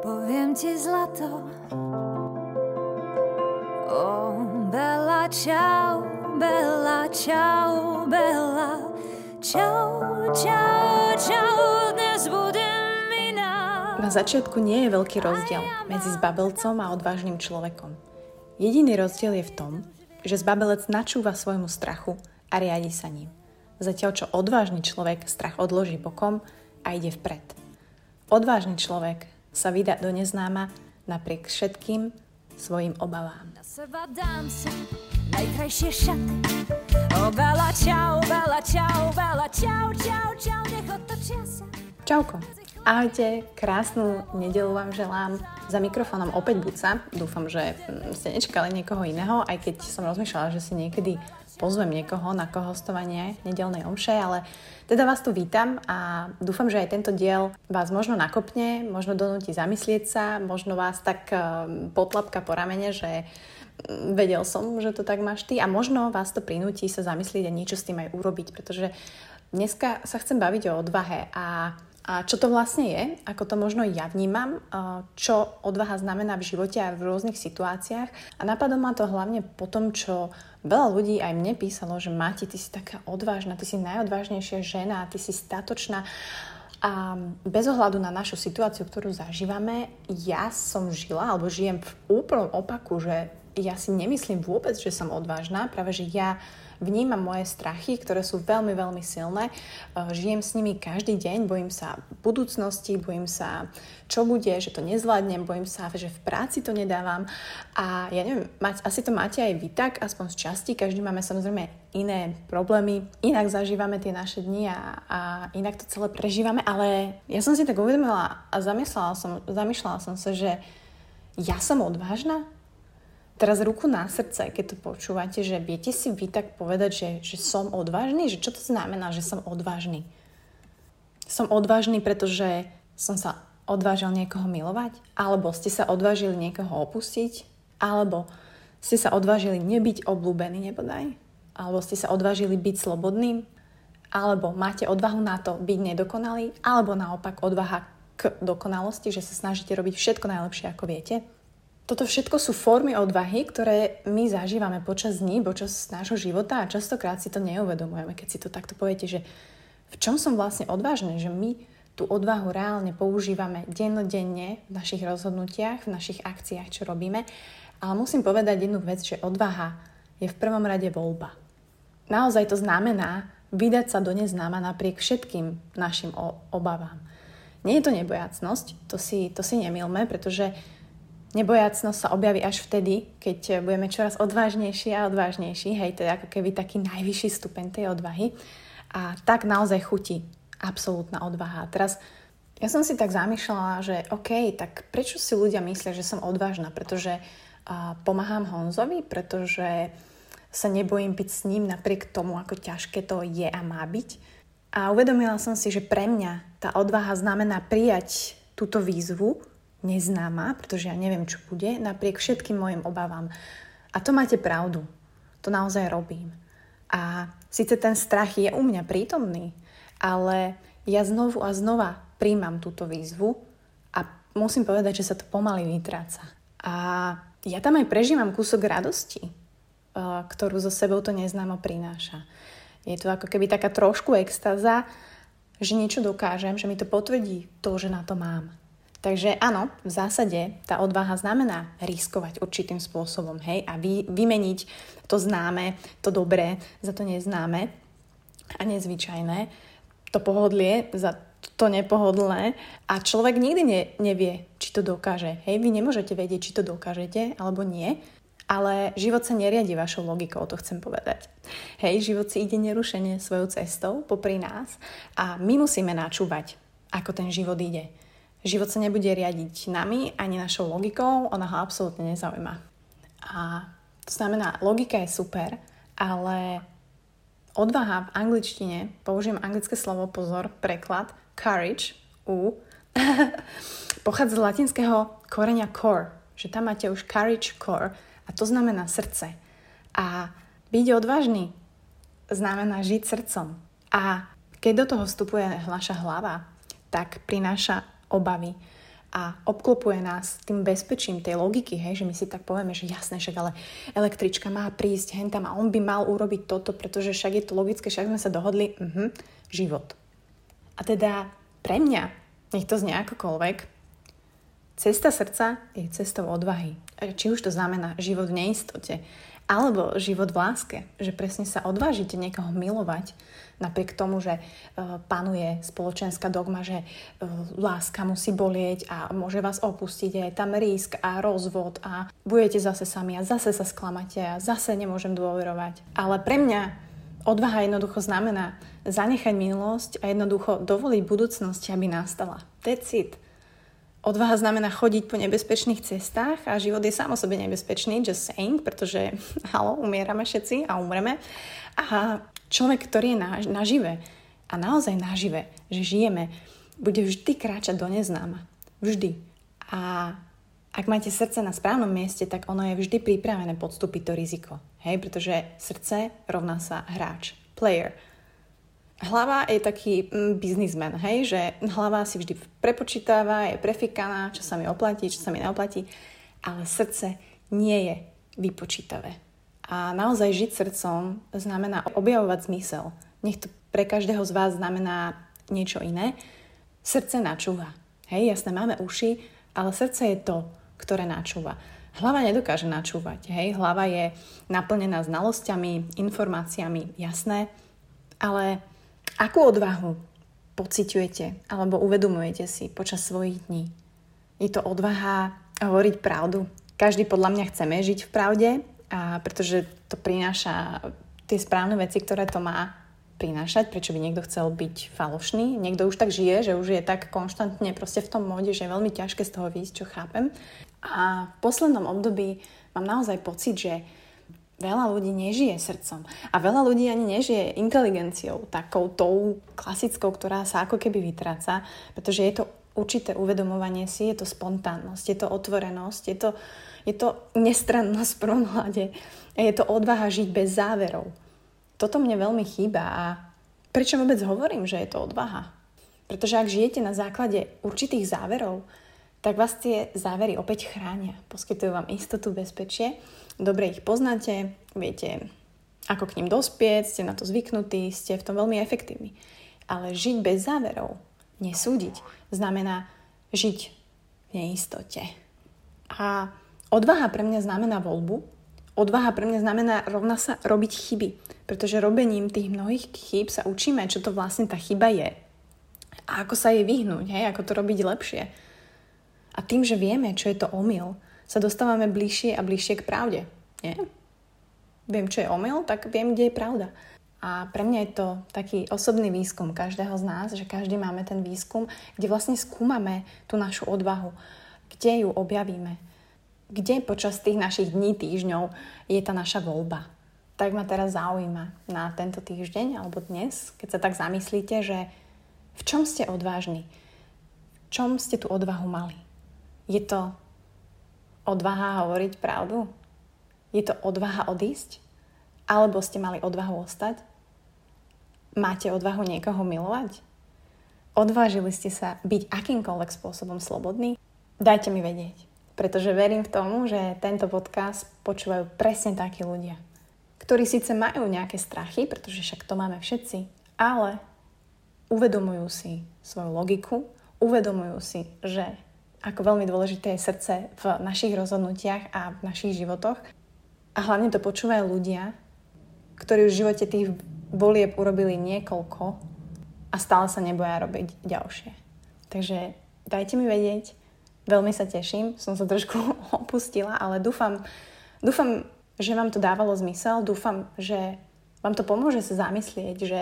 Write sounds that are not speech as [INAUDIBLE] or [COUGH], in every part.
Poviem ti zlato Oh, Bella, čau, Bella, čau, Bella Čau, čau, čau, dnes budem iná Na začiatku nie je veľký rozdiel medzi zbabelcom a odvážnym človekom. Jediný rozdiel je v tom, že zbabelec načúva svojmu strachu a riadi sa ním. Zatiaľ čo odvážny človek strach odloží bokom a ide vpred. Odvážny človek sa vydá do neznáma napriek všetkým svojim obavám. Na seba dám si najkrajšie šaty O, Bella, čau, Bella, čau, Bella, čau, čau, čau, nech otočia sa Čauko. Ahojte, krásnu nedelu vám želám. Za mikrofónom opäť Buca. Dúfam, že mm, ste nečakali niekoho iného, aj keď som rozmýšľala, že si niekedy pozvem niekoho na kohostovanie nedelnej omše, ale teda vás tu vítam a dúfam, že aj tento diel vás možno nakopne, možno donúti zamyslieť sa, možno vás tak ehm, potlapka po ramene, že mm, vedel som, že to tak máš ty a možno vás to prinúti sa zamyslieť a niečo s tým aj urobiť, pretože dneska sa chcem baviť o odvahe a a čo to vlastne je, ako to možno ja vnímam, čo odvaha znamená v živote a v rôznych situáciách. A napadlo ma to hlavne po tom, čo veľa ľudí aj mne písalo, že Mati, ty si taká odvážna, ty si najodvážnejšia žena, ty si statočná. A bez ohľadu na našu situáciu, ktorú zažívame, ja som žila, alebo žijem v úplnom opaku, že ja si nemyslím vôbec, že som odvážna, práve že ja vnímam moje strachy, ktoré sú veľmi, veľmi silné. Eh, žijem s nimi každý deň, bojím sa budúcnosti, bojím sa, čo bude, že to nezvládnem, bojím sa, že v práci to nedávam. A ja neviem, mať, asi to máte aj vy tak, aspoň z časti. Každý máme samozrejme iné problémy, inak zažívame tie naše dni a, a inak to celé prežívame, ale ja som si tak uvedomila a zamyslela som, zamýšľala som sa, že ja som odvážna, Teraz ruku na srdce, keď to počúvate, že viete si vy tak povedať, že, že som odvážny? Že čo to znamená, že som odvážny? Som odvážny, pretože som sa odvážil niekoho milovať? Alebo ste sa odvážili niekoho opustiť? Alebo ste sa odvážili nebyť obľúbený nebodaj? Alebo ste sa odvážili byť slobodným? Alebo máte odvahu na to byť nedokonalý? Alebo naopak odvaha k dokonalosti, že sa snažíte robiť všetko najlepšie, ako viete? Toto všetko sú formy odvahy, ktoré my zažívame počas dní, počas nášho života a častokrát si to neuvedomujeme, keď si to takto poviete, že v čom som vlastne odvážny, že my tú odvahu reálne používame dennodenne v našich rozhodnutiach, v našich akciách, čo robíme. Ale musím povedať jednu vec, že odvaha je v prvom rade voľba. Naozaj to znamená vydať sa do neznáma napriek všetkým našim obavám. Nie je to nebojacnosť, to si, to si nemilme, pretože Nebojacnosť sa objaví až vtedy, keď budeme čoraz odvážnejší a odvážnejší. Hej, to je ako keby taký najvyšší stupeň tej odvahy. A tak naozaj chutí absolútna odvaha. Teraz ja som si tak zamýšľala, že OK, tak prečo si ľudia myslia, že som odvážna? Pretože uh, pomáham Honzovi, pretože sa nebojím byť s ním napriek tomu, ako ťažké to je a má byť. A uvedomila som si, že pre mňa tá odvaha znamená prijať túto výzvu, neznáma, pretože ja neviem, čo bude, napriek všetkým mojim obavám. A to máte pravdu. To naozaj robím. A síce ten strach je u mňa prítomný, ale ja znovu a znova príjmam túto výzvu a musím povedať, že sa to pomaly vytráca. A ja tam aj prežívam kúsok radosti, eh, ktorú zo sebou to neznámo prináša. Je to ako keby taká trošku extaza, že niečo dokážem, že mi to potvrdí to, že na to mám. Takže áno, v zásade tá odvaha znamená riskovať určitým spôsobom, hej, a vy, vymeniť to známe, to dobré za to neznáme a nezvyčajné, to pohodlie za to nepohodlné a človek nikdy ne, nevie, či to dokáže. Hej, vy nemôžete vedieť, či to dokážete alebo nie, ale život sa neriadi vašou logikou, to chcem povedať. Hej, život si ide nerušene svojou cestou popri nás a my musíme načúvať, ako ten život ide. Život sa nebude riadiť nami ani našou logikou, ona ho absolútne nezaujíma. A to znamená, logika je super, ale odvaha v angličtine, použijem anglické slovo, pozor, preklad, courage, u, [LAUGHS] pochádza z latinského koreňa core, že tam máte už courage core a to znamená srdce. A byť odvážny znamená žiť srdcom. A Keď do toho vstupuje naša hlava, tak prináša obavy a obklopuje nás tým bezpečím tej logiky, hej, že my si tak povieme, že jasné, však ale električka má prísť hen tam a on by mal urobiť toto, pretože však je to logické, však sme sa dohodli, uh-huh, život. A teda pre mňa, nech to znie akokoľvek, cesta srdca je cestou odvahy. Či už to znamená život v neistote, alebo život v láske, že presne sa odvážite niekoho milovať, napriek tomu, že uh, panuje spoločenská dogma, že uh, láska musí bolieť a môže vás opustiť, je tam risk a rozvod a budete zase sami a zase sa sklamate a zase nemôžem dôverovať. Ale pre mňa odvaha jednoducho znamená zanechať minulosť a jednoducho dovoliť budúcnosti, aby nastala. That's it. Odvaha znamená chodiť po nebezpečných cestách a život je sám o sebe nebezpečný, just saying, pretože [LAUGHS] halo, umierame všetci a umreme. A človek, ktorý je na, nažive a naozaj nažive, že žijeme, bude vždy kráčať do neznáma. Vždy. A ak máte srdce na správnom mieste, tak ono je vždy pripravené podstúpiť to riziko. Hej, pretože srdce rovná sa hráč, player. Hlava je taký mm, biznismen, hej, že hlava si vždy prepočítáva, je prefikaná, čo sa mi oplatí, čo sa mi neoplatí, ale srdce nie je vypočítavé. A naozaj žiť srdcom znamená objavovať zmysel. Nech to pre každého z vás znamená niečo iné. Srdce načúva. Hej, jasné, máme uši, ale srdce je to, ktoré načúva. Hlava nedokáže načúvať. Hej? Hlava je naplnená znalosťami, informáciami, jasné, ale Akú odvahu pociťujete alebo uvedomujete si počas svojich dní? Je to odvaha hovoriť pravdu. Každý podľa mňa chceme žiť v pravde, a pretože to prináša tie správne veci, ktoré to má prinášať, prečo by niekto chcel byť falošný. Niekto už tak žije, že už je tak konštantne proste v tom móde, že je veľmi ťažké z toho výjsť, čo chápem. A v poslednom období mám naozaj pocit, že veľa ľudí nežije srdcom. A veľa ľudí ani nežije inteligenciou, takou tou klasickou, ktorá sa ako keby vytráca, pretože je to určité uvedomovanie si, je to spontánnosť, je to otvorenosť, je to, je to nestrannosť v prvom. Je to odvaha žiť bez záverov. Toto mne veľmi chýba a prečo vôbec hovorím, že je to odvaha? Pretože ak žijete na základe určitých záverov, tak vás tie závery opäť chránia. Poskytujú vám istotu, bezpečie dobre ich poznáte, viete, ako k ním dospieť, ste na to zvyknutí, ste v tom veľmi efektívni. Ale žiť bez záverov, nesúdiť, znamená žiť v neistote. A odvaha pre mňa znamená voľbu, odvaha pre mňa znamená rovna sa robiť chyby, pretože robením tých mnohých chýb sa učíme, čo to vlastne tá chyba je a ako sa jej vyhnúť, hej, ako to robiť lepšie. A tým, že vieme, čo je to omyl, sa dostávame bližšie a bližšie k pravde. Nie? Viem, čo je omyl, tak viem, kde je pravda. A pre mňa je to taký osobný výskum každého z nás, že každý máme ten výskum, kde vlastne skúmame tú našu odvahu, kde ju objavíme, kde počas tých našich dní, týždňov je tá naša voľba. Tak ma teraz zaujíma na tento týždeň alebo dnes, keď sa tak zamyslíte, že v čom ste odvážni, v čom ste tú odvahu mali. Je to odvaha hovoriť pravdu? Je to odvaha odísť? Alebo ste mali odvahu ostať? Máte odvahu niekoho milovať? Odvážili ste sa byť akýmkoľvek spôsobom slobodný? Dajte mi vedieť, pretože verím v tomu, že tento podcast počúvajú presne takí ľudia, ktorí síce majú nejaké strachy, pretože však to máme všetci, ale uvedomujú si svoju logiku, uvedomujú si, že ako veľmi dôležité je srdce v našich rozhodnutiach a v našich životoch. A hlavne to počúvajú ľudia, ktorí v živote tých volieb urobili niekoľko a stále sa neboja robiť ďalšie. Takže dajte mi vedieť, veľmi sa teším, som sa trošku [LAUGHS] opustila, ale dúfam, dúfam, že vám to dávalo zmysel, dúfam, že vám to pomôže sa zamyslieť, že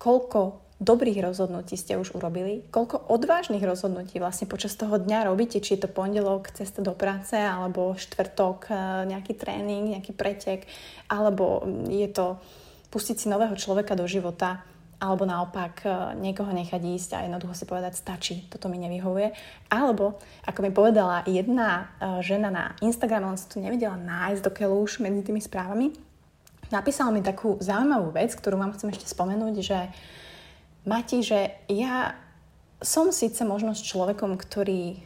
koľko dobrých rozhodnutí ste už urobili, koľko odvážnych rozhodnutí vlastne počas toho dňa robíte, či je to pondelok, cesta do práce, alebo štvrtok, e, nejaký tréning, nejaký pretek, alebo je to pustiť si nového človeka do života, alebo naopak e, niekoho nechať ísť a jednoducho si povedať, stačí, toto mi nevyhovuje. Alebo, ako mi povedala jedna e, žena na Instagram, on sa tu nevedela nájsť do keľúš medzi tými správami, napísala mi takú zaujímavú vec, ktorú vám chcem ešte spomenúť, že Mati, že ja som síce možno s človekom, ktorý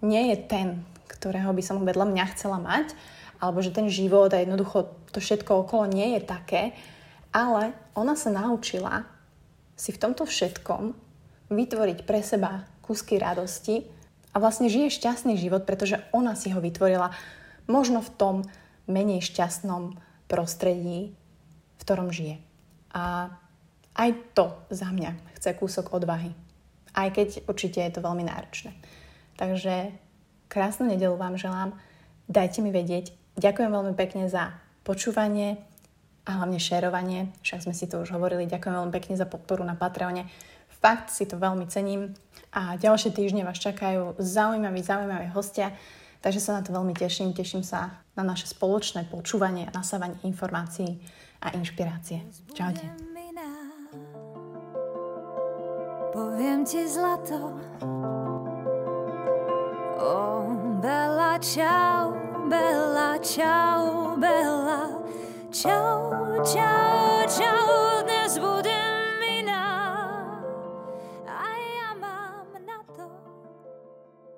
nie je ten, ktorého by som vedľa mňa chcela mať, alebo že ten život a jednoducho to všetko okolo nie je také, ale ona sa naučila si v tomto všetkom vytvoriť pre seba kúsky radosti a vlastne žije šťastný život, pretože ona si ho vytvorila možno v tom menej šťastnom prostredí, v ktorom žije. A aj to za mňa chce kúsok odvahy. Aj keď určite je to veľmi náročné. Takže krásnu nedelu vám želám. Dajte mi vedieť. Ďakujem veľmi pekne za počúvanie a hlavne šerovanie. Však sme si to už hovorili. Ďakujem veľmi pekne za podporu na Patreone. Fakt si to veľmi cením. A ďalšie týždne vás čakajú zaujímaví, zaujímaví hostia. Takže sa na to veľmi teším. Teším sa na naše spoločné počúvanie a nasávanie informácií a inšpirácie. Čaute. Poviem ti zlato. Oh, Bella, čau, Bella, čau, Bella Čau, čau, čau